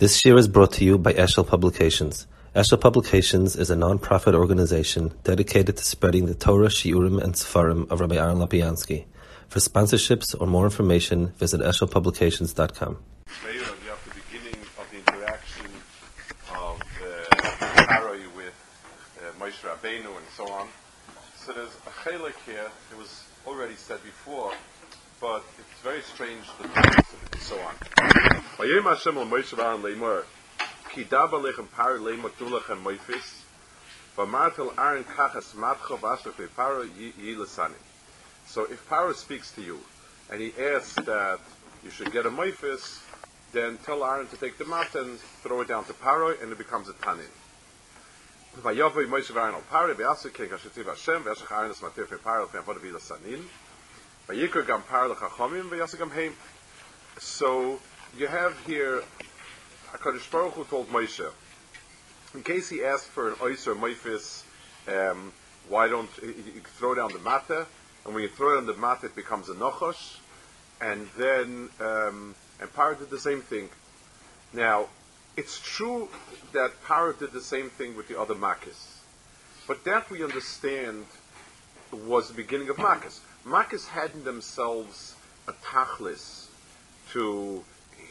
This year is brought to you by Eshel Publications. Eshel Publications is a non-profit organization dedicated to spreading the Torah, Shiurim, and Sefarim of Rabbi Aaron Lopiansky. For sponsorships or more information, visit eshelpublications.com. You have the beginning of the interaction of uh, Paroi with uh, Moshe Rabbeinu and so on. So there's a chelik here. It was already said before, but it's very strange and so on. So if Paro speaks to you, and he asks that you should get a moifis, then tell Aaron to take the mat and throw it down to Paro, and it becomes a tanin. Aaron Paro, So you have here HaKadosh Baruch Hu told Moshe, in case he asked for an oyster moifis, um, why don't you, throw down the matter, and when you throw down the matter, it becomes a nochosh, and then um, and Paro did the same thing. Now, it's true that Paro did the same thing with the other makis, but that we understand was the beginning of makkis. Makkis had in themselves a tachlis to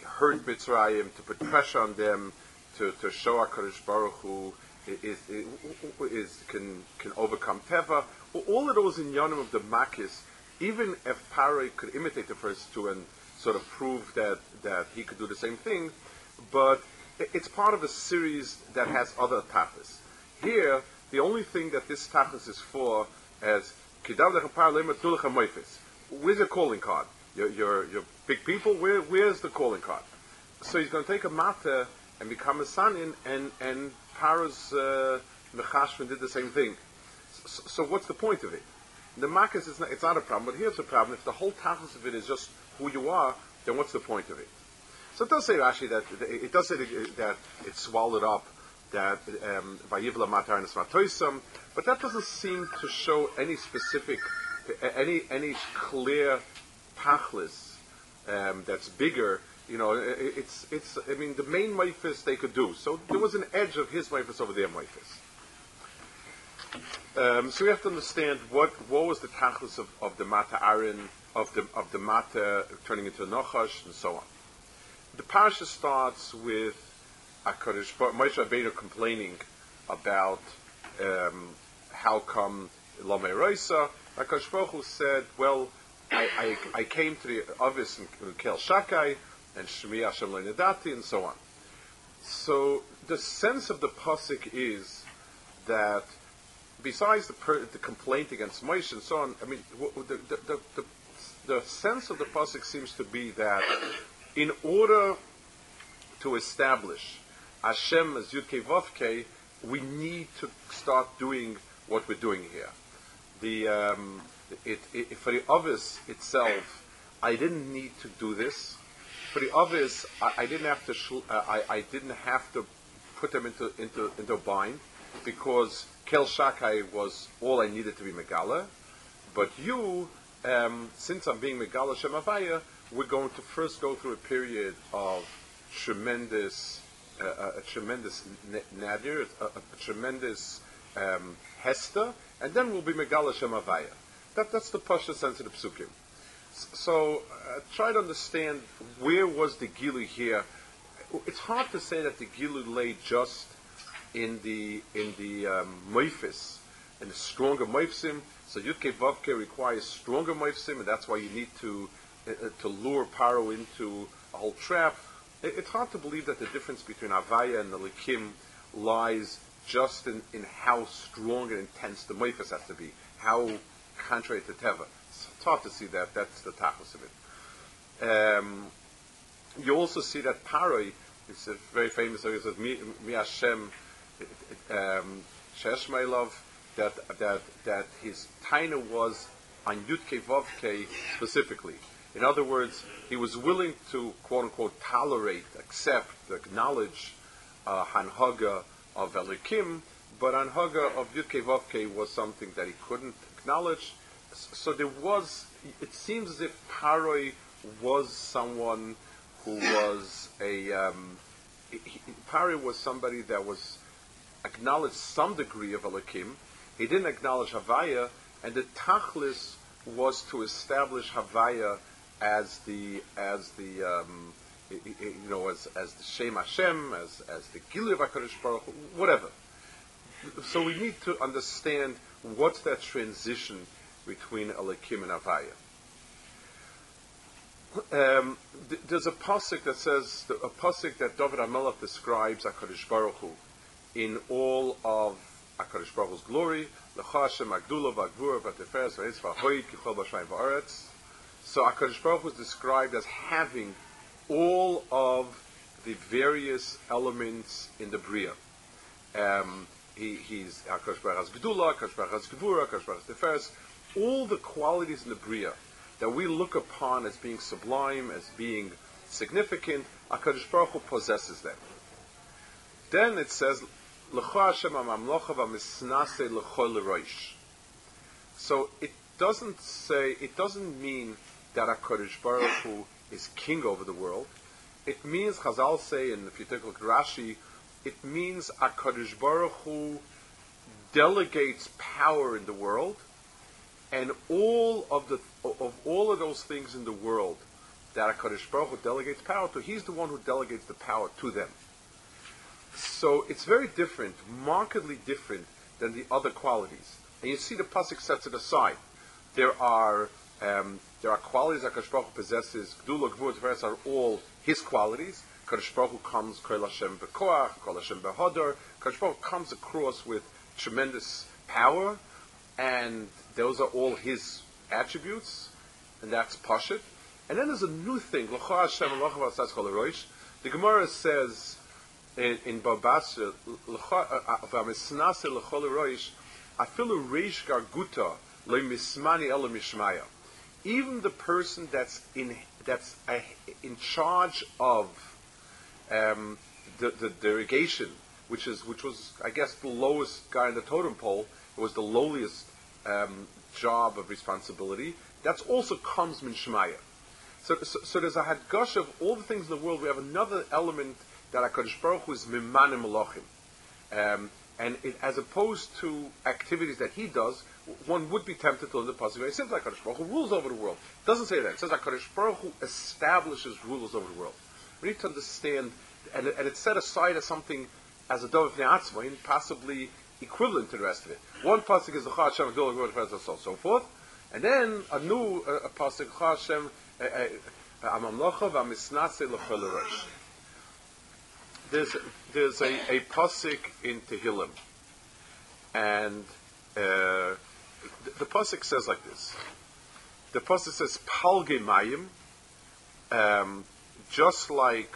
hurt Mitzrayim, to put pressure on them, to, to show HaKadosh Baruch Hu is, is, can, can overcome Teva. All of those in Yonim of the Makis, even if Paroi could imitate the first two and sort of prove that, that he could do the same thing, but it's part of a series that has other tachlis. Here, the only thing that this tachlis is for as Where's your calling card? Your, your, your big people, where, where's the calling card? So he's going to take a matter and become a sanin, and and Paro's uh, did the same thing. So, so, what's the point of it? The makas is not, it's not a problem, but here's the problem: if the whole tachlis of it is just who you are, then what's the point of it? So it does say actually that it does say that it's swallowed up that vayivla matar and but that doesn't seem to show any specific, any any clear tachlis um, that's bigger you know, it's it's. I mean, the main meifis they could do. So there was an edge of his meifis over their meifis. Um, so we have to understand what what was the tachlis of, of the mata arin of the of the mata turning into a nochash and so on. The parsha starts with Hakadosh Moshe Rabbeinu complaining about um, how come Lomei Roisa. Hakadosh Baruch said, "Well, I, I, I came to the obvious in Kel Shakai." and Shmi Hashem Nadati, and so on. So the sense of the pasuk is that besides the, per, the complaint against Moshe and so on, I mean, the, the, the, the sense of the pasuk seems to be that in order to establish Hashem as Yud Vavke, we need to start doing what we're doing here. The um, it, it, for the obvious itself, I didn't need to do this for the others, I, I didn't have to. Uh, I, I didn't have to put them into into into a bind because Kel Shakai was all I needed to be Megala. But you, um, since I'm being Megala Shemavaya, we're going to first go through a period of tremendous, uh a, tremendous nadir, a, a, tremendous um, hester, and then we'll be Megala Shemavaya. That, that's the Pasha sense of the psukim. So uh, try to understand where was the Gilu here. It's hard to say that the Gilu lay just in the in the um, Moifis, in the stronger Moifsim. So Yudke Vavke requires stronger Moifsim, and that's why you need to uh, uh, to lure Paro into a whole trap. It, it's hard to believe that the difference between Avaya and the Likim lies just in, in how strong and intense the Moifis has to be, how contrary to Teva. It's hard to see that. That's the tachlis of it. Um, you also see that Paroi is a very famous. He says, "Mi, mi Hashem um, Sheshmailov." That that that his taina was on Yudke Vovke specifically. In other words, he was willing to quote unquote tolerate, accept, acknowledge uh, Hanhaga of Elikim, but Hanhaga of Yudke Vovke was something that he couldn't acknowledge, so there was, it seems as if Paroi was someone who was a, um, he, Pari was somebody that was acknowledged some degree of Elikim. He didn't acknowledge Havaya, and the Tachlis was to establish Havaya as the as the um, you know as as the Shem Hashem, as as the Gilu of Hakadosh Baruch, whatever. So we need to understand what's that transition between Elohim and Avaya. Um, th- there's a pasuk that says a pasuk that David Hamelech describes Hakadosh Baruch Hu in all of Hakadosh Baruch Hu's glory. L'chashem agdula v'agvur v'teferes v'etz v'hoyit kichol b'shayim v'aretz. So Hakadosh Baruch is described as having all of the various elements in the bria. Um, he, he's Hakadosh Baruch has gedula, Hakadosh Baruch has gevura, Hakadosh Baruch has teferes. All the qualities in the bria that we look upon as being sublime, as being significant, HaKadosh Baruch Hu possesses them. Then it says, So it doesn't say, it doesn't mean that HaKadosh Baruch Hu is king over the world. It means, Chazal say, and if you take a look at Rashi, it means HaKadosh Baruch Hu delegates power in the world, and all of the of all of those things in the world that HaKadosh Baruch Hu delegates power to, he's the one who delegates the power to them. So it's very different, markedly different than the other qualities. And you see the pasuk sets it aside. There are um, there are qualities that HaKadosh Baruch possesses. Gdula, Gvur, Tiferes are all his qualities. HaKadosh Baruch comes, Kol Hashem Bekoach, Kol Hashem Behadar. HaKadosh Baruch comes across with tremendous power, and those are all his attributes, and that's Pashit. And then there's a new thing. The Gemara says in, in Babasra, even the person that's in that's uh, in charge of um, the, the derogation, which is which was I guess the lowest guy in the totem pole, it was the lowliest um, job of responsibility, that's also comes min Shemaya. So, so, so, there's a hadgash of all the things in the world. We have another element that HaKadosh Baruch Hu is mimanim. Um, and it, as opposed to activities that he does, one would be tempted to learn the pasuk. It seems like HaKadosh Baruch Hu rules over the world. It doesn't say that. It says HaKadosh Baruch Hu establishes rules over the world. We need to understand, and, and it's set aside as something, as a dove of possibly equivalent to the rest of it. One pasuk is the Hashem Gdol and so so forth, and then a new uh, a pasuk Hashem Amamlocha Vamisnase Lechol There's there's a, a pasuk in Tehillim, and uh, the, the pasuk says like this. The pasuk says Palge Mayim, um, just like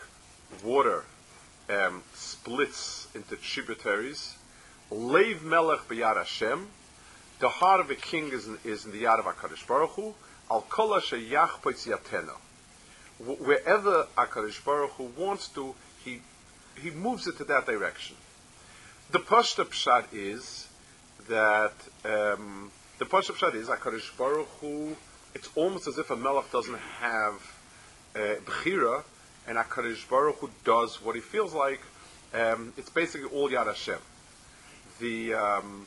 water um, splits into tributaries Leiv Melech b'Yad Hashem. The heart of a king is in, is in the yad of Hakadosh Baruch Hu. Al kola sheyach yatena. Wherever Hakadosh Baruch Hu wants to, he he moves it to that direction. The pashta pshat is that um, the pashta pshat is Hakadosh Baruch Hu. It's almost as if a melech doesn't have uh, bechira, and Hakadosh Baruch Hu does what he feels like. Um, it's basically all Yad Hashem the um,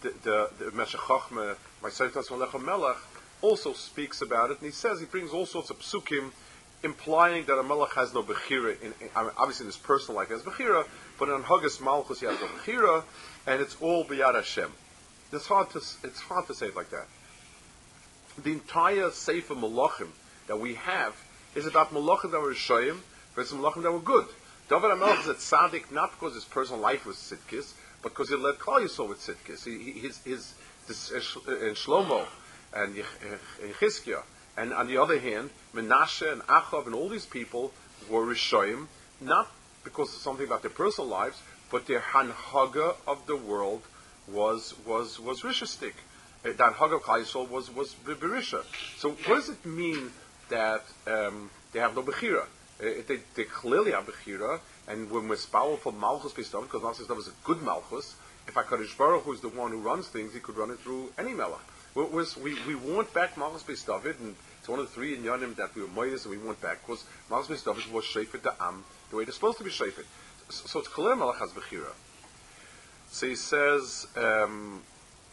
the the, the Meshech Chochmeh, my Melech, also speaks about it, and he says he brings all sorts of psukim implying that a melech has no bechira. In, in obviously, in his personal life he has bechira, but in Haggis Malchus he has no bechira, and it's all biyad Hashem. It's hard to it's hard to say it like that. The entire Sefer Malachim that we have is about malachim that were shoyim versus malachim that were good. David HaMelech is a tzaddik not because his personal life was sitkis, because he led Klal Yisrael with Tzidkis. He, his, his, this, uh, in Shlomo and Yechizkiah, and on the other hand, Menashe and Achav and all these people were Rishoyim, not because of something about their personal lives, but their hanhaga of the world was was was rishistic. Uh, that Haga of Klal was was berisha. So what does it mean that um, they have no bechira? Uh, they, they clearly have bechira, and when we're powerful Malchus Pistav, because Malchus is a good Malchus, if HaKadosh Baruch Hu is the one who runs things, he could run it through any Melech. We, we, want back Malchus Pistav, and it's one of the three in Yanim that we were Moyes and we want back, because Malchus Pistav was Shefer the Am the way they're supposed to be shayfet. So, so it's Kalim Malach has Bechira. So he says, um,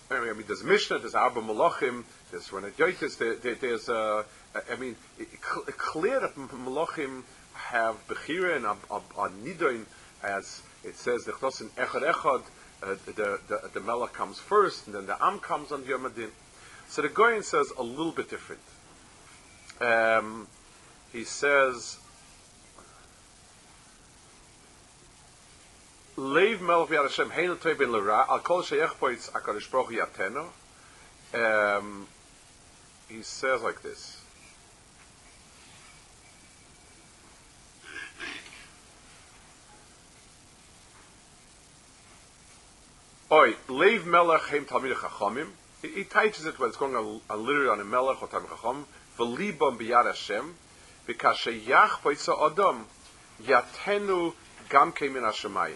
I mean, there's Mishnah, there's Abba Malachim, there's Renat Yoitis, there, there, there's, uh, I mean, it, it, clear that Malachim have Bechira and Nidoin, as it says, the Chtosin Echad Echad, uh, the, the, the Melech comes first, and then the Am comes on Yom Adin. So the Goyen says a little bit different. Um, he says, V'yad Hashem ben l'ra al kol sheyech HaKadosh Baruch um, he says like this. Oi, Leiv melech heim talmid chachamim. He, he teaches it when it's going a, a literally on a melech or talmid chacham. V'libam b'yad Hashem because sheyach poitz ha'odom yatenu gam min hashemayim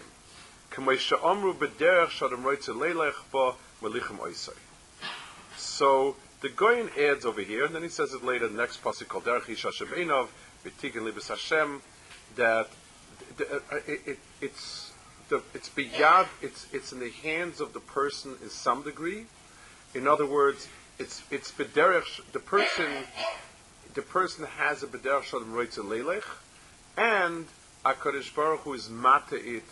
so the Goyen adds over here, and then he says it later, the next pasuk called Derech Yishashem Einov, B'tikin Libes Hashem, that uh, it, it, it's the, it's beyond, it's it's in the hands of the person in some degree. In other words, it's it's b'derech the person the person has a b'derech shalom roitze leilech, and Hakadosh Baruch Hu is mata it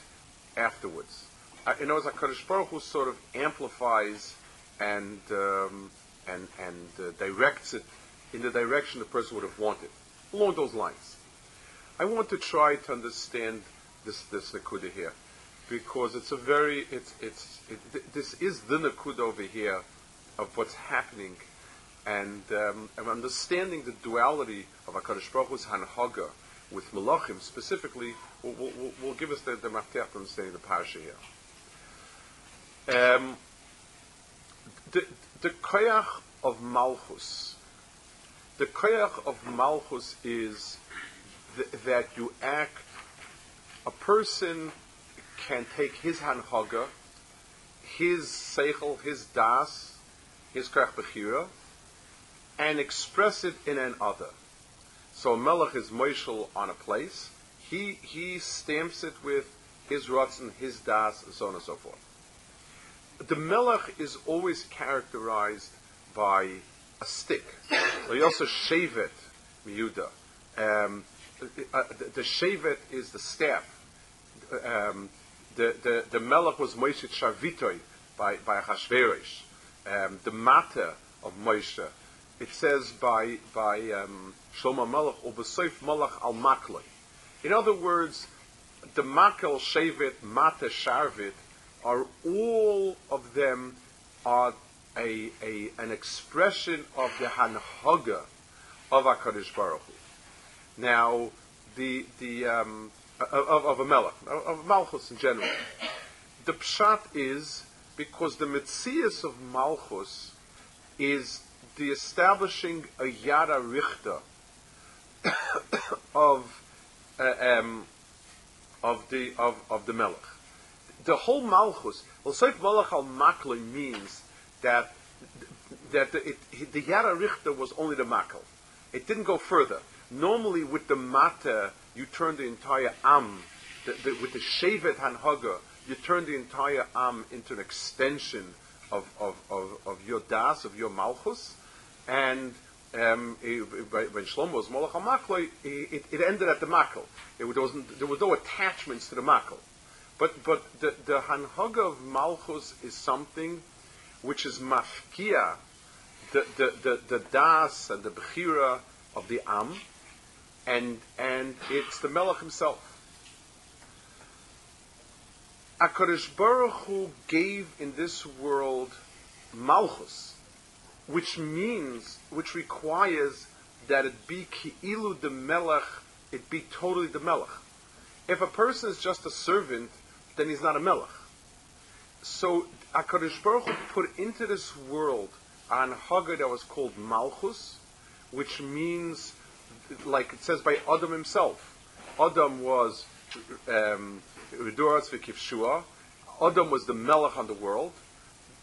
afterwards. Uh, in other words, HaKadosh Baruch Hu sort of amplifies and, um, and, and uh, directs it in the direction the person would have wanted, along those lines. I want to try to understand this, this Nakuda here, because it's a very, it's, it's, it, this is the Nakuda over here of what's happening, and, um, and understanding the duality of HaKadosh Baruch Hu's Hanhaga with Malachim specifically will, will, will give us the, the maftech for understanding the parasha here. Um, the the koyach of Malchus, the koyach of Malchus is th- that you act. A person can take his hanhaga, his seichel, his das, his koyach bechira, and express it in an other. So a Melech is moishel on a place. He he stamps it with his rotzen, his das, and so on and so forth the melech is always characterized by a stick. He also shevet miuda. Um, uh, the, the shevet is the staff. Um, the, the, the melech was Moshe Shavitoi by, by Achashverosh. Um, the matter of Moshe. It says by, by um, Shlomo al. In other words, the Makel Shevet, Mata Sharvit, are all of them are a, a, an expression of the hanhaga of Hakadosh Baruch Hu. Now, the the um, of, of a melech, of Malchus in general. The pshat is because the mitzias of Malchus is the establishing a yada richta of uh, um, of the of, of the melech the whole Malchus, well, Seif Malach al Makli means that that the Yara Richter was only the Makel. It didn't go further. Normally, with the Mata, you turn the entire Am, the, the, with the Shevet Hanhaga, you turn the entire Am into an extension of, of, of, of your Das, of your Malchus, and um, when Shlomo was Molech it, it, ended at the Makel. It, there, wasn't, there was no attachments to the Makel. But but the, the hanhaga of malchus is something which is mafkia, the, the, the, the das and the bechira of the am, and and it's the melech himself. Akadosh Baruch Hu gave in this world malchus, which means, which requires that it be ki'ilu the melech, it be totally the melech. If a person is just a servant, then he's not a melech. So Hakadosh Baruch Hu put into this world an haga that was called Malchus, which means, like it says by Adam himself. Adam was um, Adam was the melech on the world.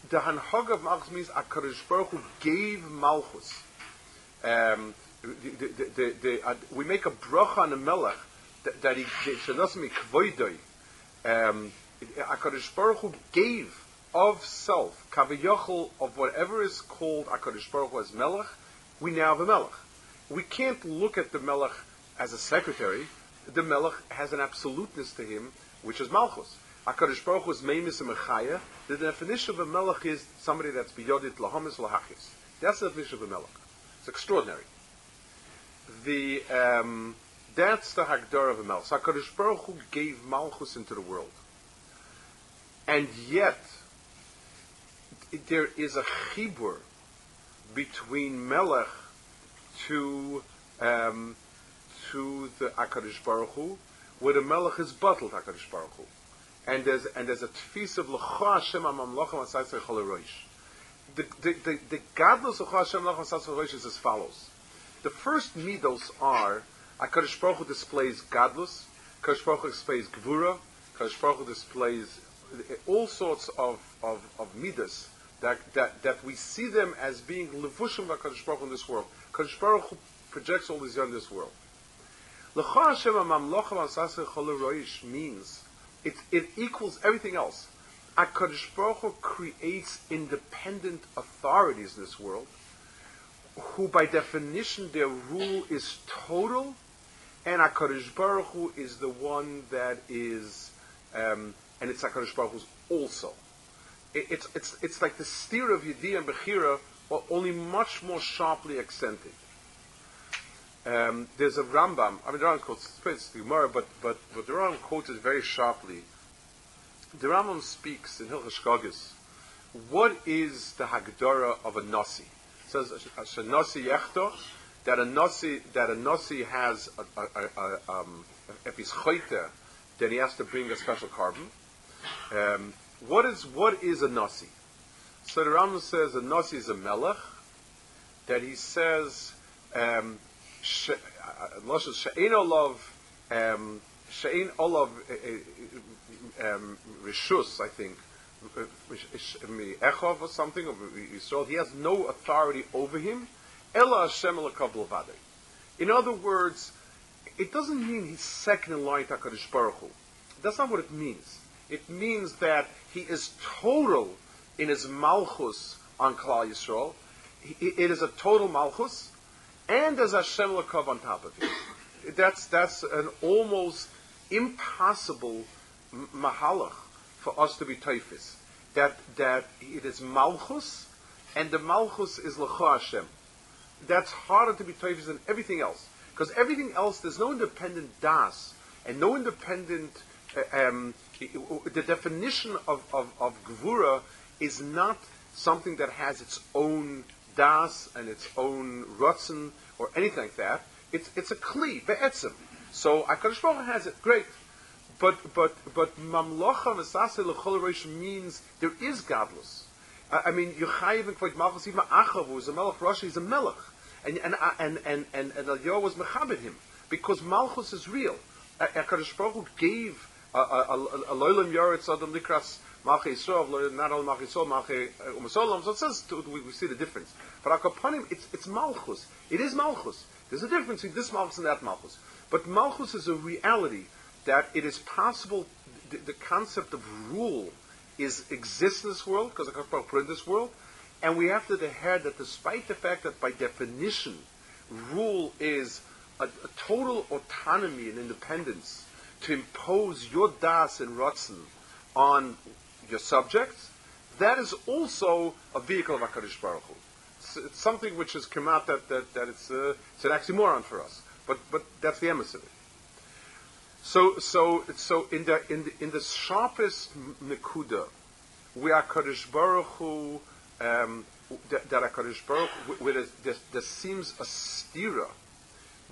The Hanhog of Malchus means Hakadosh Baruch Hu gave Malchus. Um, the, the, the, uh, we make a bracha on the melech that, that he. Um, Hakadosh Baruch Hu gave of self, kavayochel of whatever is called Hakadosh Baruch Hu as Melech. We now have a Melech. We can't look at the Melech as a secretary. The Melech has an absoluteness to him, which is Malchus. HaKadosh Baruch Hu is Meimis and Mechaya. The definition of a Melech is somebody that's beyodit lahamis lahachis. That's the definition of a Melech. It's extraordinary. The, um, that's the Hagdar of a Melech. So HaKadosh Baruch Hu gave Malchus into the world. And yet, there is a chibur between Melech to um, to the Akadosh Baruch Hu, where the Melech is bottled Akadosh Baruch Hu and there's and there's a tfis of l'cha Hashem amamlocha masaysei chol The the the, the godless of Hashem masaysei is as follows. The first midos are Hakadosh Baruch Hu displays godless, Hakadosh Baruch Hu displays gvura, Hakadosh Baruch Hu displays all sorts of of, of midas that, that that we see them as being levushim Hakadosh Baruch Hu in this world. Hakadosh Baruch Hu projects all these in this world. L'cha Hashem amamlocha masaysei chol means it, it equals everything else. HaKadosh Baruch Hu creates independent authorities in this world, who by definition their rule is total, and HaKadosh Baruch Hu is the one that is, um, and it's HaKadosh Baruch Hu's also. It, it's, it's, it's like the steer of Yediyah and Bechira, but only much more sharply accented. Um, there's a Rambam. I mean, the Rambam quotes it's the Gemara, but but but the Rambam quotes it very sharply. The Rambam speaks in Hilchas Shkagis. What is the Hagdara of a nasi? It says a nasi yechto that a nasi that a nasi has a, a, a, um, if he's choite, then he has to bring a special korban. Um, what is what is a nasi? So the Rambam says a nasi is a melech that he says. Um, she'ein olav um, she'ein olav uh, uh, um, rishus, I think, echov or something of Yisrael. He has no authority over him. Ella Hashem In other words, it doesn't mean he's second in line to Hakadosh Baruch Hu. That's not what it means. It means that he is total in his malchus on Klal Yisrael. It is a total malchus, and there's Hashem Lakov on top of it. That's, that's an almost impossible mahalach for us to be taifis. That, that it is Malchus, and the Malchus is Lacha Hashem. That's harder to be taifis than everything else. Because everything else, there's no independent das, and no independent, uh, um, the definition of, of, of Gvura is not something that has its own das and its own rutzen or anything like that. It's it's a kli be'etzim. So Hakadosh Baruch has it great, but but but mamlocha v'sase l'chol means there is godless. I, I mean Yechayiv and Kvayt Malchus even Achav was a melech Rashi is a melech, and and uh, and and and, and Eliyahu was mechabed him because Malchus is real. Uh, Hakadosh Baruch Hu gave a loylam yoretz adam likras Yisrael, not only Malchei Yisrael, Malchei uh, Umasolam. So it says we, we see the difference. But Akapanim, it's it's Malchus. It is Malchus. There's a difference between this Malchus and that Malchus. But Malchus is a reality that it is possible. The, the concept of rule is exists in this world because Akapanim put in this world, and we have to adhere that despite the fact that by definition, rule is a, a total autonomy and independence to impose your das and rotzen on your subjects, that is also a vehicle of HaKadosh Baruch Hu. It's, it's, something which has come out that, that, that it's, uh, it's an oxymoron for us. But, but that's the emes of it. So, so, so in the, in the, in the sharpest nekuda, we are Kadosh Baruch Hu, um, that, that Baruch Hu, where there, there, seems a stira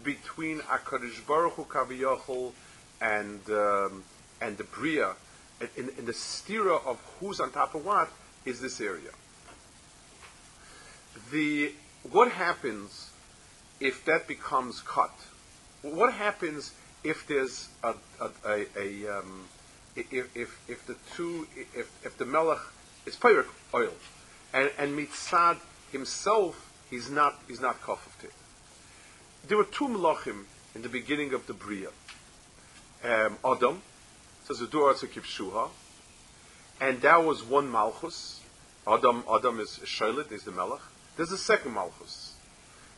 between HaKadosh Baruch Hu Kaviyachol and, um, and the Bria, in, in the stira of who's on top of what is this area. The what happens if that becomes cut? What happens if there's a, a, a, a um, if, if, if the two if, if the melech is pyric oil and and mitzad himself he's not he's not kofaftit. There were two melachim in the beginning of the bria. um, Adam. It door to Kipshuha. And that was one Malchus. Adam, Adam is Sholit, is the Melech. There's a second Malchus.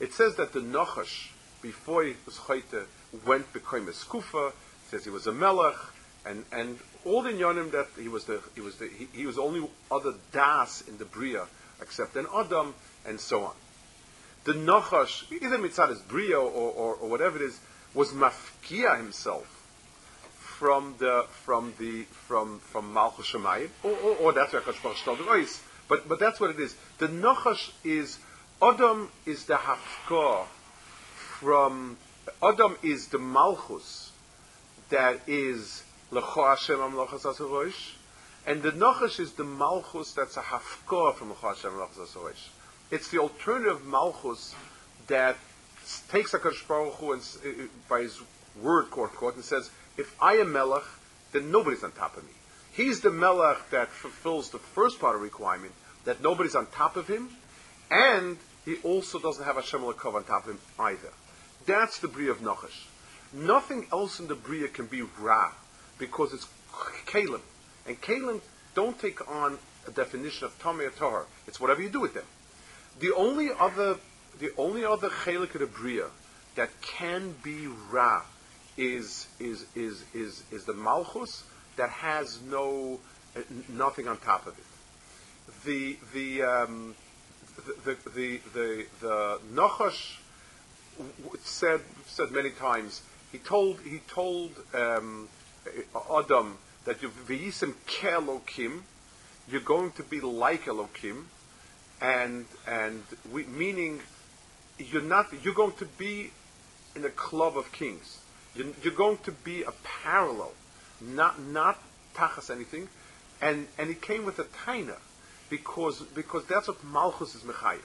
It says that the Nachash, before he was Chayte, went became a Skufa, says he was a Melech, and, and all the Yonim that he was the he was the he, he was only other das in the Bria except an Adam and so on. The Nachash, either Mitzad Bria or, or, or, whatever it is, was mafkia himself from the from the from from Malchus Shemayim, or, or, or that's where Kadosh But but that's what it is. The Nachash is Adam is the hafkar from Adam is the Malchus that is Lecho Hashem Amlochas Asarosh, and the Nachash is the Malchus that's a hafkar from Lecho Hashem Amlochas Asarosh. It's the alternative Malchus that takes a Baruch Hu and uh, by his word, quote unquote, and says, if I am Melech, then nobody's on top of me. He's the Melech that fulfills the first part of requirement, that nobody's on top of him, and he also doesn't have a Lekov on top of him either. That's the Bria of Nachash. Nothing else in the Bria can be Ra, because it's Kalim. And Kalim don't take on a definition of Tomei Tahar. It's whatever you do with them. The only other, the only other Chelik of the Bria that can be Ra is, is, is, is, is the Malchus that has no, uh, nothing on top of it. The, the, um, the, the, the, the, the said, said many times, he told, he told um, Adam that v'yisim kelokim, you're going to be like Elokim, and and we, meaning you're not you're going to be in a club of kings. You're, you're going to be a parallel, not not tachas anything, and and he came with a taina because because that's what malchus is mechayev.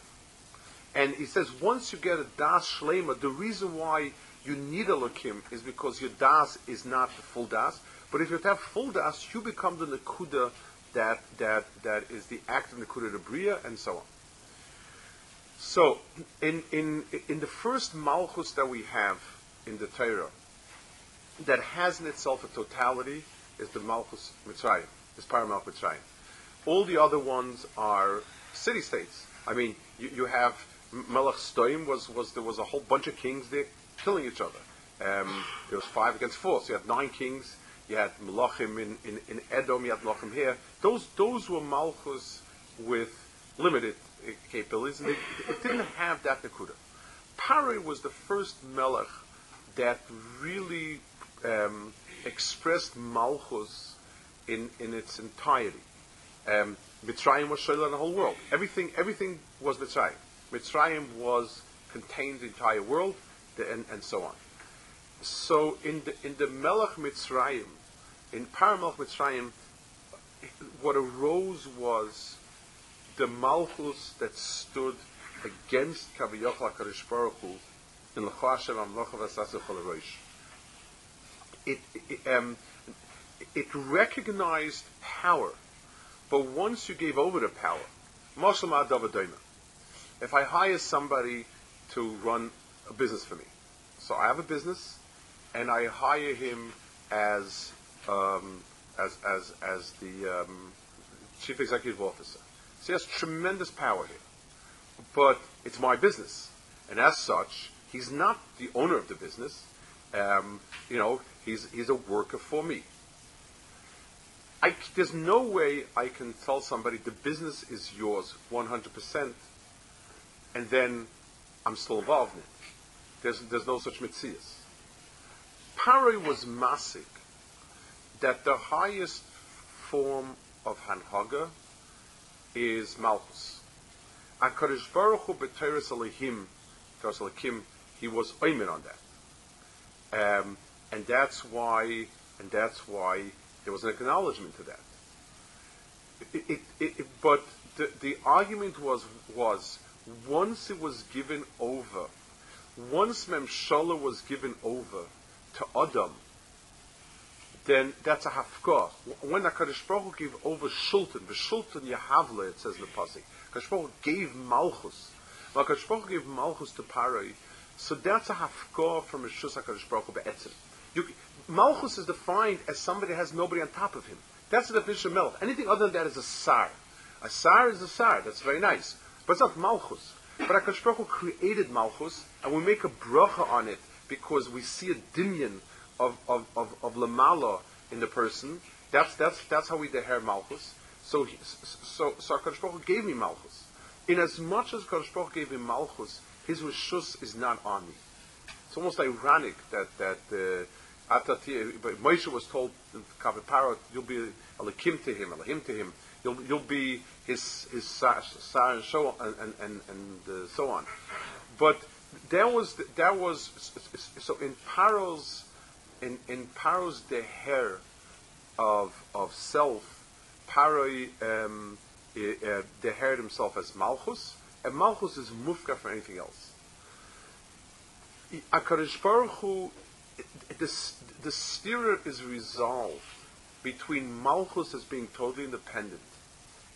And he says once you get a das shlema, the reason why you need a lokim is because your das is not the full das. But if you have full das, you become the nakuda that that that is the act of nakuda the bria and so on. So in in in the first malchus that we have in the Torah that has in itself a totality is the malchus mitzrayim, is paramount mitzrayim. All the other ones are city states. I mean, you, you have Melech Stoim was was there was a whole bunch of kings there killing each other. Um, it was five against four, so you had nine kings you had Malachim in, in, in Edom, you had Malachim here. Those, those were Malchus with limited capabilities, and it didn't have that Nakuda. Pari was the first Melech that really um, expressed Malchus in, in its entirety. Um, Mitzrayim was Shoyla in the whole world. Everything, everything was Mitzrayim. Mitzrayim was contained the entire world, and, and so on. So in the in the Melech Mitzrayim, in Paramalch Mitzrayim, what arose was the Malchus that stood against HaKadosh Baruch Hu in L'chashem Amlocha V'Sasach It, um, it recognized power, but once you gave over the power, if I hire somebody to run a business for me, so I have a business, and I hire him as um, as, as, as the um, chief executive officer. So he has tremendous power here. But it's my business. And as such, he's not the owner of the business. Um, you know, he's, he's a worker for me. I, there's no way I can tell somebody the business is yours 100% and then I'm still involved in it. There's, there's no such mitzias. Paroi was masik that the highest form of Hanhaga is Malchus. HaKadosh Baruch Hu b'Teres Elohim, Teres Elohim, he was oimen on that. Um, and that's why, and that's why there was an acknowledgement to that. It, it, it, but the, the argument was, was, once it was given over, once Memshala was given over to Adam, then that's a hafkah. When HaKadosh Baruch Hu gave over Shultan, the Shultan Yahavle, it says in the Pasik, HaKadosh Baruch Hu gave Malchus. When HaKadosh Baruch Hu gave Malchus to Parai, so that's a hafkah from Rishus HaKadosh Baruch Hu be'etzim. You, Malchus is defined as somebody that has nobody on top of him. That's the definition of Melech. Anything other than that is a Sar. A Sar is a Sar. That's very nice. But it's not Malchus. But HaKadosh Baruch Hu created Malchus, and we make a bracha on it because we see a dimyan of, of, of, of Lamala in the person. That's, that's, that's how we deher Malchus. So, so, so HaKadosh Baruch Hu gave me Malchus. In as much as HaKadosh Baruch Hu gave him Malchus, his Rishus is not on me. It's almost ironic that, that uh, Moshe was told in Kavipara, you'll be Elakim to him, Elohim to him. You'll, you'll be his his sar, and so and and and, and uh, so on. But that was that was so in Paro's in in Paro's deher of of self, Paro um, uh, himself as Malchus, and Malchus is mufka for anything else. Akarish Baruch Hu, the the steer is resolved between Malchus as being totally independent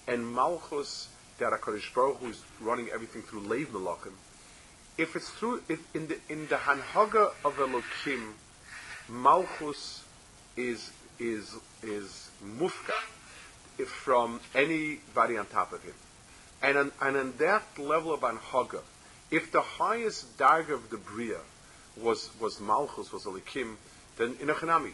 and Malchus that HaKadosh Baruch Hu is running everything through Leiv Melachim, if it's through if in the in the Hanhaga of Elokim, Malchus is is is mufka from anybody on top of him, and on, and on that level of Hanhaga, if the highest darg of the Bria was was Malchus was Elokim, then in a Chanami,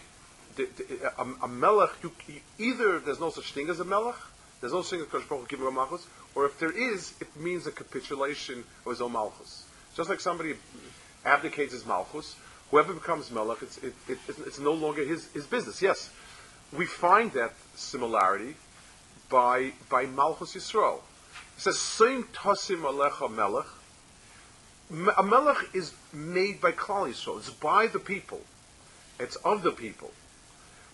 a, a, melech, you, either there's no such thing as a melech, there's no single Kodesh Baruch giving a malchus, or if there is, it means a capitulation of his own malchus. Just like somebody abdicates his malchus, whoever becomes melech, it's, it, it, it's no longer his, his business. Yes, we find that similarity by by malchus Yisrael. Says, "Same tasim alecha melech." A melech is made by Klal Yisrael. It's by the people. It's of the people.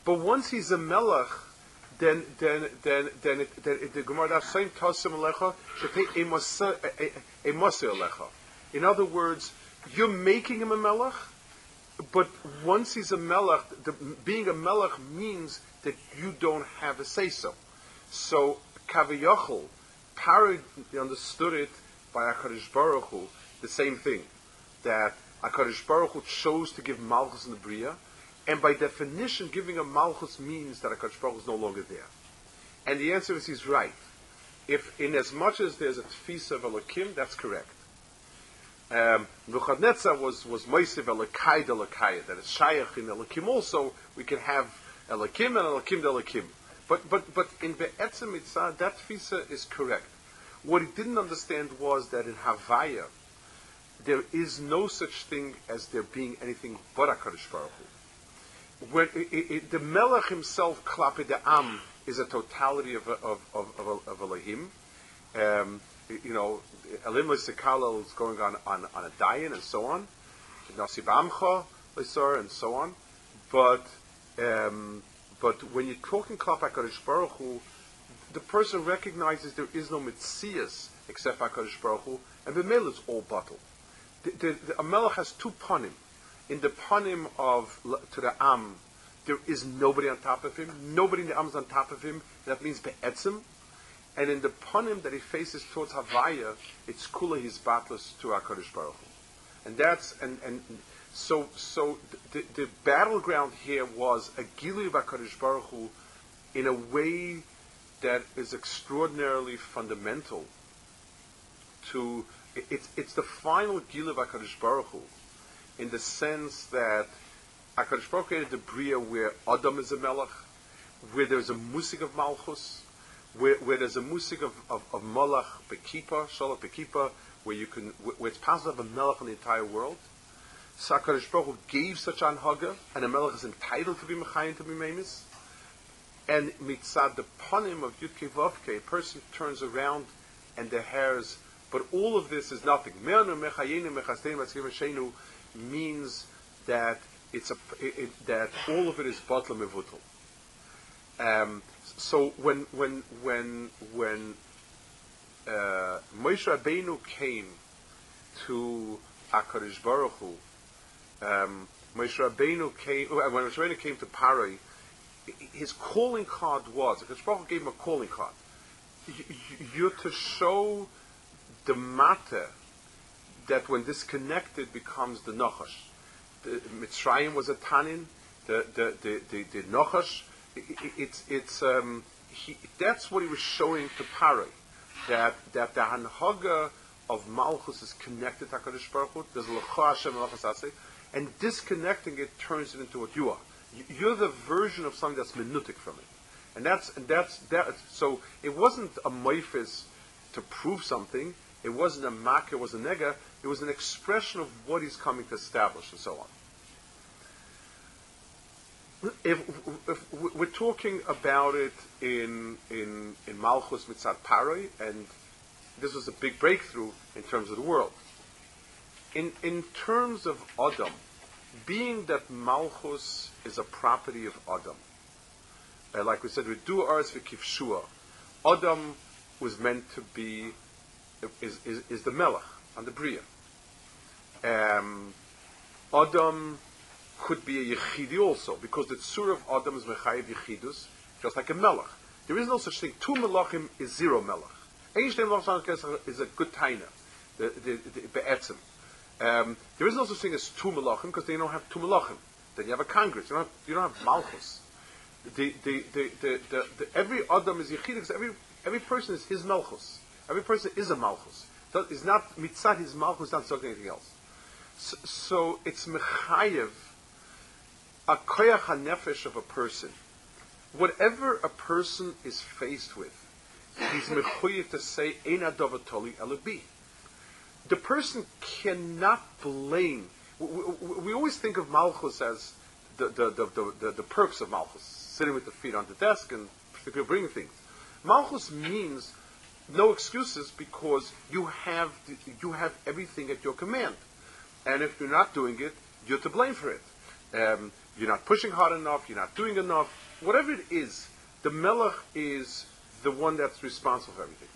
But once he's a melech, then then then then, it, then it, the Gemara does same tasim alecha a alecha. In other words, you're making him a melech, but once he's a melech, the, being a melech means that you don't have a say so. So kaviyachol, Parod understood it by Hakadosh Baruch Hu, the same thing that Hakadosh Baruch Hu chose to give malchus in the bria and by definition, giving a malchus means that a Baruch Hu is no longer there. And the answer is he's right. If in as much as there's a tfisa of Elokim, that's correct. Um, was was Moisev Elokai Elokai, that is Shayach in Elokim also, we can have Elokim and Elokim Elokim. But, but, but in Be'etzem Mitzah, that tfisa is correct. What he didn't understand was that in Havaya, there is no such thing as there being anything but a Baruch Hu when it, it, the Melech himself, Klape de Am, is a totality of of of, of, of Elohim. Um, you know, Elim Sekala is going on, on on a dayan and so on, Nasib Amcha and so on. But um, but when you're talking Klap Hakadosh Baruch Hu, the person recognizes there is no mitzias except Hakadosh Baruch Hu, and the Mel is all bottle. The, the, the, has two panim in the panim of to the am, there is nobody on top of him. Nobody in the am is on top of him. That means be'etzim. And in the panim that he faces towards Havaya, it's kula his battles to Hakadosh Baruch Hu. And that's and and so so the, the battleground here was a gilu of Hakadosh Baruch Hu in a way that is extraordinarily fundamental to it's it's the final gilu of Baruch Hu in the sense that HaKadosh Baruch Hu created the Bria where Adam is a Melech, where there's a musik of Malchus, where, where there's a musik of, of, of Malach Bekipa, Shalach Bekipa, where you can, where it's possible to have a Melech in the entire world. So Baruch Hu gave such an Haga, and a Melech is entitled to be Mechayin, to be Memis. And mitzad the panim of Yudke Vavke, a person turns around and the hairs, but all of this is nothing means that it's a it, that all of it is batla mevutal. Um, so when when when when uh, Moshe Rabbeinu came to Akarish Baruch Hu, um, Moshe Rabbeinu came uh, when Moshe Rabbeinu came to Parai, his calling card was Akarish Baruch gave him a calling card. You're to show the matter that when disconnected becomes the Nachash. The Mitzrayim was a Tanin, the the the the, the Nochash, it's it's um, he, that's what he was showing to Pari, that that the Hanhaga of Malchus is connected to Hakadosh Baruch Hu. There's Lecha Hashem and disconnecting it turns it into what you are. You're the version of something that's minutic from it, and that's and that's that. So it wasn't a moifis to prove something. It wasn't a mak. It was a nega. It was an expression of what he's coming to establish, and so on if, if, we're talking about it in in in Malchus Mitzat Paroi, and this was a big breakthrough in terms of the world. In in terms of Adam, being that Malchus is a property of Adam, uh, like we said, we do ours v'kivshua. Adam was meant to be is is, is the Melech on the Bria. Um, Adam could be a yechidi also, because the tzur of Adam is mechayiv yechidus, just like a melech. There is no such thing. Two melachim is zero melech. Ein shnei melach is a good taina, the, the, the, be'etzim. Um, there is no such thing as two melachim, because they don't have two melachim. Then you have a congress. You don't have, you don't have malchus. The, the, the, every Adam is yechid, every, every person is his malchus. Every person is a malchus. So it's not mitzat his malchus, not talking anything else. So, so it's mechayev a koyach hanefesh of a person, whatever a person is faced with, he's mechuyev to say ein adovatoli elubi. The person cannot blame. We, we, we, always think of malchus as the the, the, the, the, perks of malchus, sitting with the feet on the desk and people bringing things. Malchus means no excuses because you have you have everything at your command, and if you're not doing it, you're to blame for it. Um, you're not pushing hard enough, you're not doing enough, whatever it is, the melech is the one that's responsible for everything.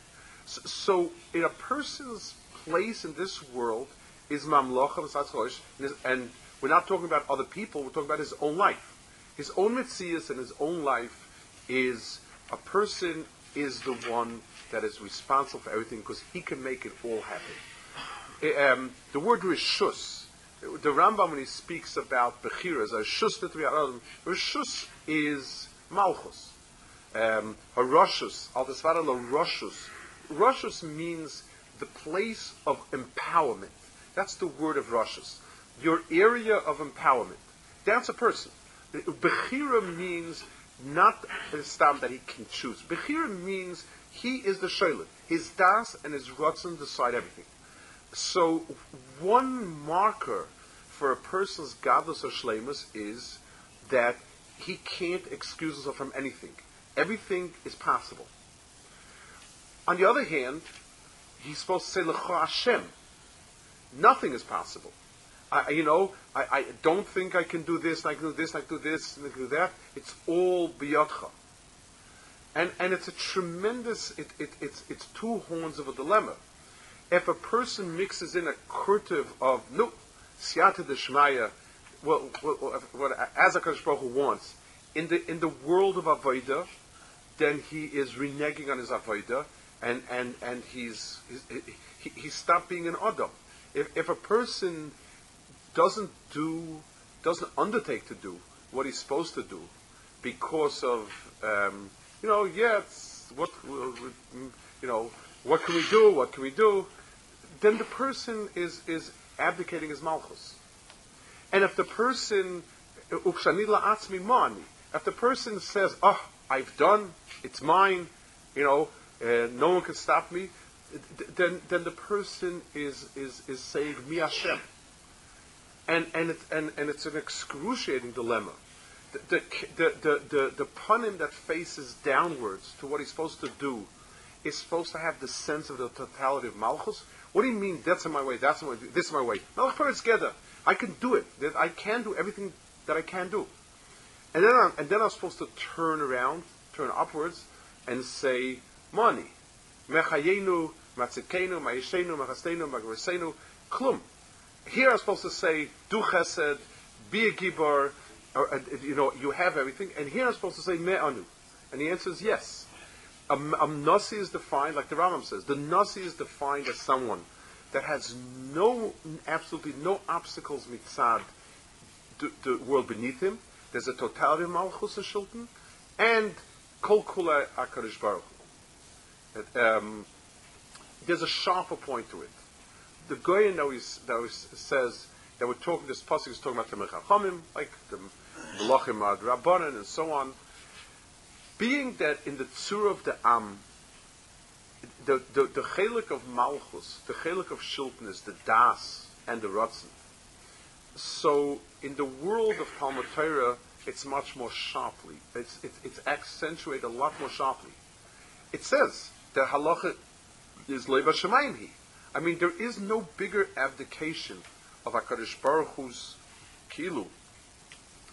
So, so in a person's place in this world is mamlocha and we're not talking about other people, we're talking about his own life. His own mitzias and his own life is a person is the one that is responsible for everything because he can make it all happen. Um, the word rishus the Rambam when he speaks about Bechiras, Rishus Rishus is Malchus. Um, Haroshus, Al Desvara Roshus. Roshus means the place of empowerment. That's the word of Roshus. Your area of empowerment. That's a person. Bechira means not stam that he can choose. Bechira means he is the shaylim. His das and his rotzen decide everything. So one marker for a person's godless or shlemus is that he can't excuse himself from anything. Everything is possible. On the other hand, he's supposed to say lecha Hashem. Nothing is possible. I, you know, I, I, don't think I can do this, I can do this, I can do this, and I can do that. It's all biyotcha. And, and it's a tremendous, it, it, it's, it's two horns of a dilemma if a person mixes in a curtive of no siyata deshmaya, what, as a Baruch wants in the in the world of avodah, then he is reneging on his avodah, and and and he's, he's he, he stopped being an adam. If if a person doesn't do doesn't undertake to do what he's supposed to do because of um, you know yeah it's what you know what can we do what can we do then the person is, is abdicating his malchus. And if the person, if the person says, oh, I've done, it's mine, you know, uh, no one can stop me, then, then the person is, is, is saying, Mi Hashem. And, and, it, and, and it's an excruciating dilemma. The, the, the, the, the, punim that faces downwards to what he's supposed to do is supposed to have the sense of the totality of Malchus, what do you mean that's in my way, that's my way, this is my way? Melech together. I can do it. I can do everything that I can do. And then I'm, and then I'm supposed to turn around, turn upwards, and say, money. Mechayenu, matzikenu, ma'ishenu, machastenu, magresenu, klum. Here I'm supposed to say, do chesed, be a gibar, or, uh, you know, you have everything. And here I'm supposed to say, me'anu. And the answer is yes. A, a nasi is defined, like the Rambam says, the nasi is defined as someone that has no, absolutely no obstacles mitzad the, the world beneath him, There's a totality of Malchus and Shilton, and Kol Kula HaKadosh Baruch Hu. Um, there's a sharper point to it. The Goyen always, that always says that we're talking, this pasuk is talking about the Mechachomim, like the Melachim Ad Rabbanan, and so on. Being that in the Tzur of the Am, the, the, the chelik of Malchus, the chelik of Shilton is the Das and the Ratzin. So in the world of Talmud Torah, it's much more sharply. It's, it's, it's accentuated a lot more sharply. It says that halacha is leva shemayim he. I mean, there is no bigger abdication of Hakadosh Baruch Hu's kilu,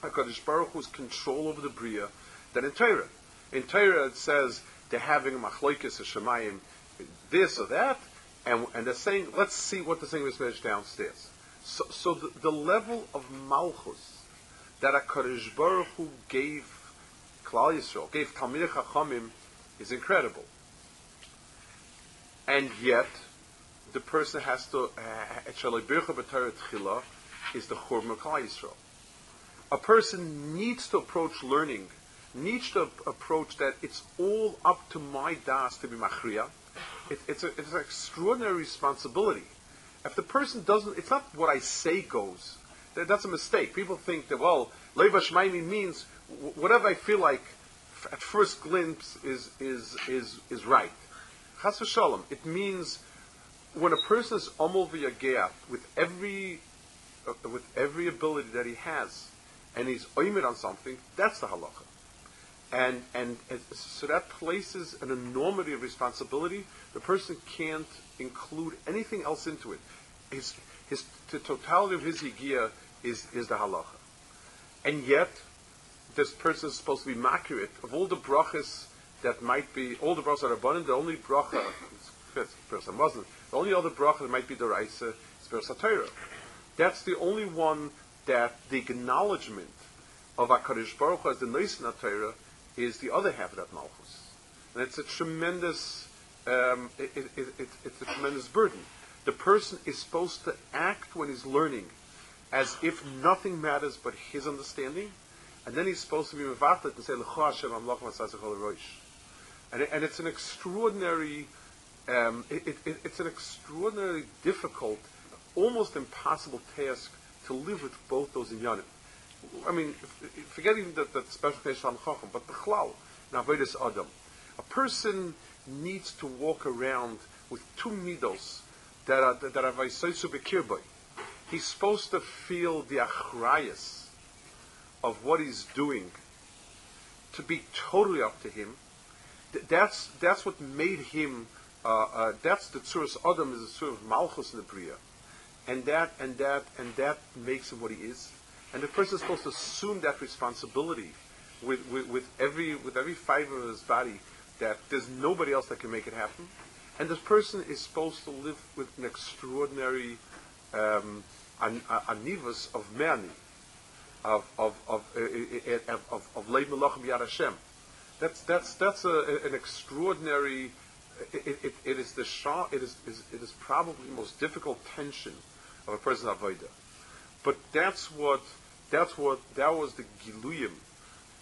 Hakadosh Baruch Hu's control over the bria, than in Torah. In Torah, it says they're having a machlokes a shemayim, this or that, and, and they're saying, let's see what the thing is downstairs. So, so the, the level of malchus that HaKadosh Baruch Hu gave Klal Yisrael, gave Talmid Chachamim, is incredible. And yet, the person has to, uh, is the Churma Klal Yisrael. A person needs to approach learning, needs to approach that it's all up to my das to be machriya. It, it's, a, it's an extraordinary responsibility. If the person doesn't, it's not what I say goes. That, that's a mistake. People think that, well, Leva Shmaimi means whatever I feel like at first glimpse is, is, is, is right. Chas v'shalom. It means when a person is omol v'yagea with every uh, with every ability that he has, and he's oimid on something, that's the halacha. And, and and so that places an enormity of responsibility. The person can't include anything else into it. His his the totality of his higia is is the halacha, and yet this person is supposed to be accurate of all the brachas that might be all the brachas are abundant. The only bracha, person Muslim, the only other bracha that might be the Raisa is Bersatayra. That's the only one that the acknowledgement of Hakadosh Baruch Hu as the Nisan Torah is the other half of that Malchus, and it's a tremendous, um, it, it, it, it's a tremendous burden. The person is supposed to act when he's learning as if nothing matters but his understanding, and then he's supposed to be mevatet and say, Hashem, and, and it's an extraordinary, um, it, it, it's an extraordinarily difficult, almost impossible task to live with both those inyanim. I mean, forgetting that, that special case on Chacham, but the Bechlal, Navedis Adam. A person needs to walk around with two midos that are that are bekirboy. He's supposed to feel the achrayas of what he's doing to be totally up to him that's that's what made him. Uh, uh, that's the tzuras Adam is the of malchus in the bria, and that and that and that makes him what he is. And the person is supposed to assume that responsibility with, with, with every with every fiber of his body that there's nobody else that can make it happen. And this person is supposed to live with an extraordinary um, an, anivus of merni, of of of uh, uh, uh of of, of, of that's that's that's a, an extraordinary. It, it, it is the shah. It is, it is probably the most difficult tension of a person's avodah. But that's what that's what that was the giluyim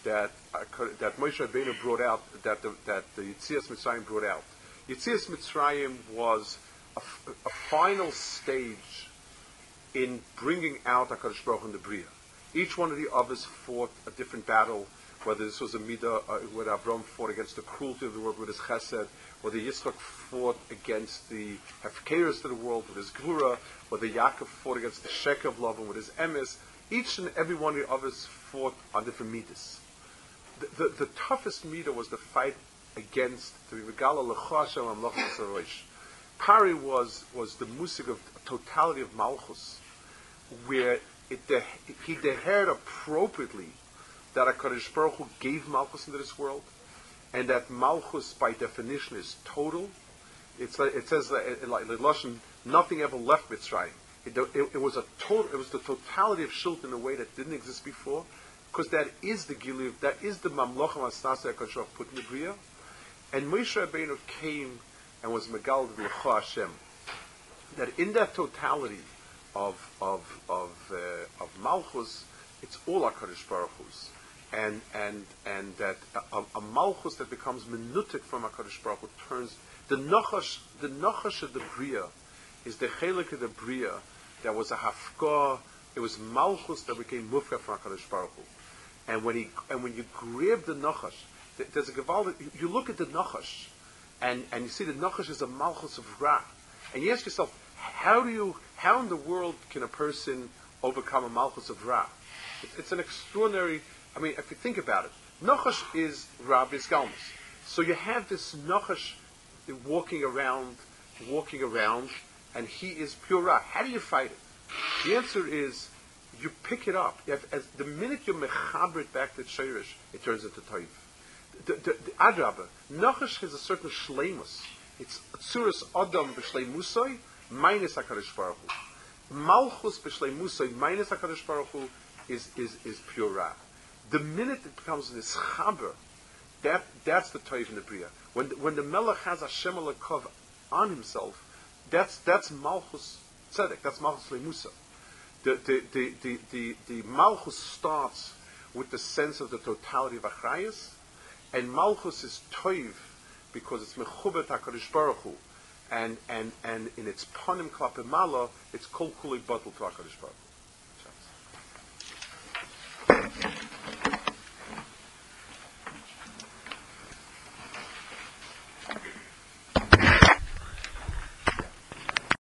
that uh, that Moshe Rabbeinu brought out that the, that the Yitzias Mitzrayim brought out. Yitzias Mitzrayim was a, a, final stage in bringing out Hakadosh Baruch in the Bria. Each one of the others fought a different battle whether this was a midah uh, where Avram fought against the cruelty of the world with his chesed, whether Yitzchak fought against the hefkeres of the world with his gvura, whether Yaakov fought against the shek of love and with his emes. Each and every one of us fought on different midas. The, the, the, toughest midah was the fight against the Regala Lechashem Amlach Pari was was the musik of totality of Malchus, where it, de, he dehered appropriately that HaKadosh Baruch Hu gave Malchus into this world, and that Malchus, by definition, is total. It's it says that, like nothing ever left Mitzrayim. It, it, it, was a total, it was the totality of Shult in a way that didn't exist before, because that is the Giluv, that is the Mamlochim Asnasa HaKadosh Baruch put in the Bria. And Moshe Rabbeinu came and was Megal L'cha Hashem. That in that totality of, of, of, uh, of Malchus, it's all HaKadosh Baruch Hu's. And, and, and that a, a Malchus that becomes minutic from HaKadosh Baruch Hu turns, the Nachash, the Nachash of the Bria is the Chelik of the Bria that was a Hafkah, it was Malchus that became Mufka from HaKadosh Baruch Hu. And when he, and when you grab the Nachash, there's a Gavaldi, you look at the Nachash, and, and you see the Nachash is a Malchus of Ra. And you ask yourself, how do you, how in the world can a person overcome a Malchus of Ra? It's, it's an extraordinary, I mean, if you think about it, Nachash is Rabbi's Galmus. So you have this Nachash walking around, walking around, and he is pure Ra. How do you fight it? The answer is you pick it up. Have, as the minute you mechaber it back to Shirish, it turns into Taif. The, the, the Adraba, Nachash has a certain shleimus. It's Tzuras Adam b'shleimusoi minus HaKadosh Baruch Hu. Malchus b'shleimusoi minus HaKadosh Baruch Hu is, is, is pure Ra. The minute it becomes this chaber, that, that's the Taif in the Bria. When, when the Melech has Hashem Alakov on himself, that's, that's Malchus Tzedek, that's Malchus Lemusa. The, the, the, the, the, the Malchus starts with the sense of the totality of Achrayas, and Malchus is Toiv because it's Mechubet HaKadosh Baruch Hu, and, and, and in its Panim Klapimala, it's Kol Kuli Batal to HaKadosh Baruch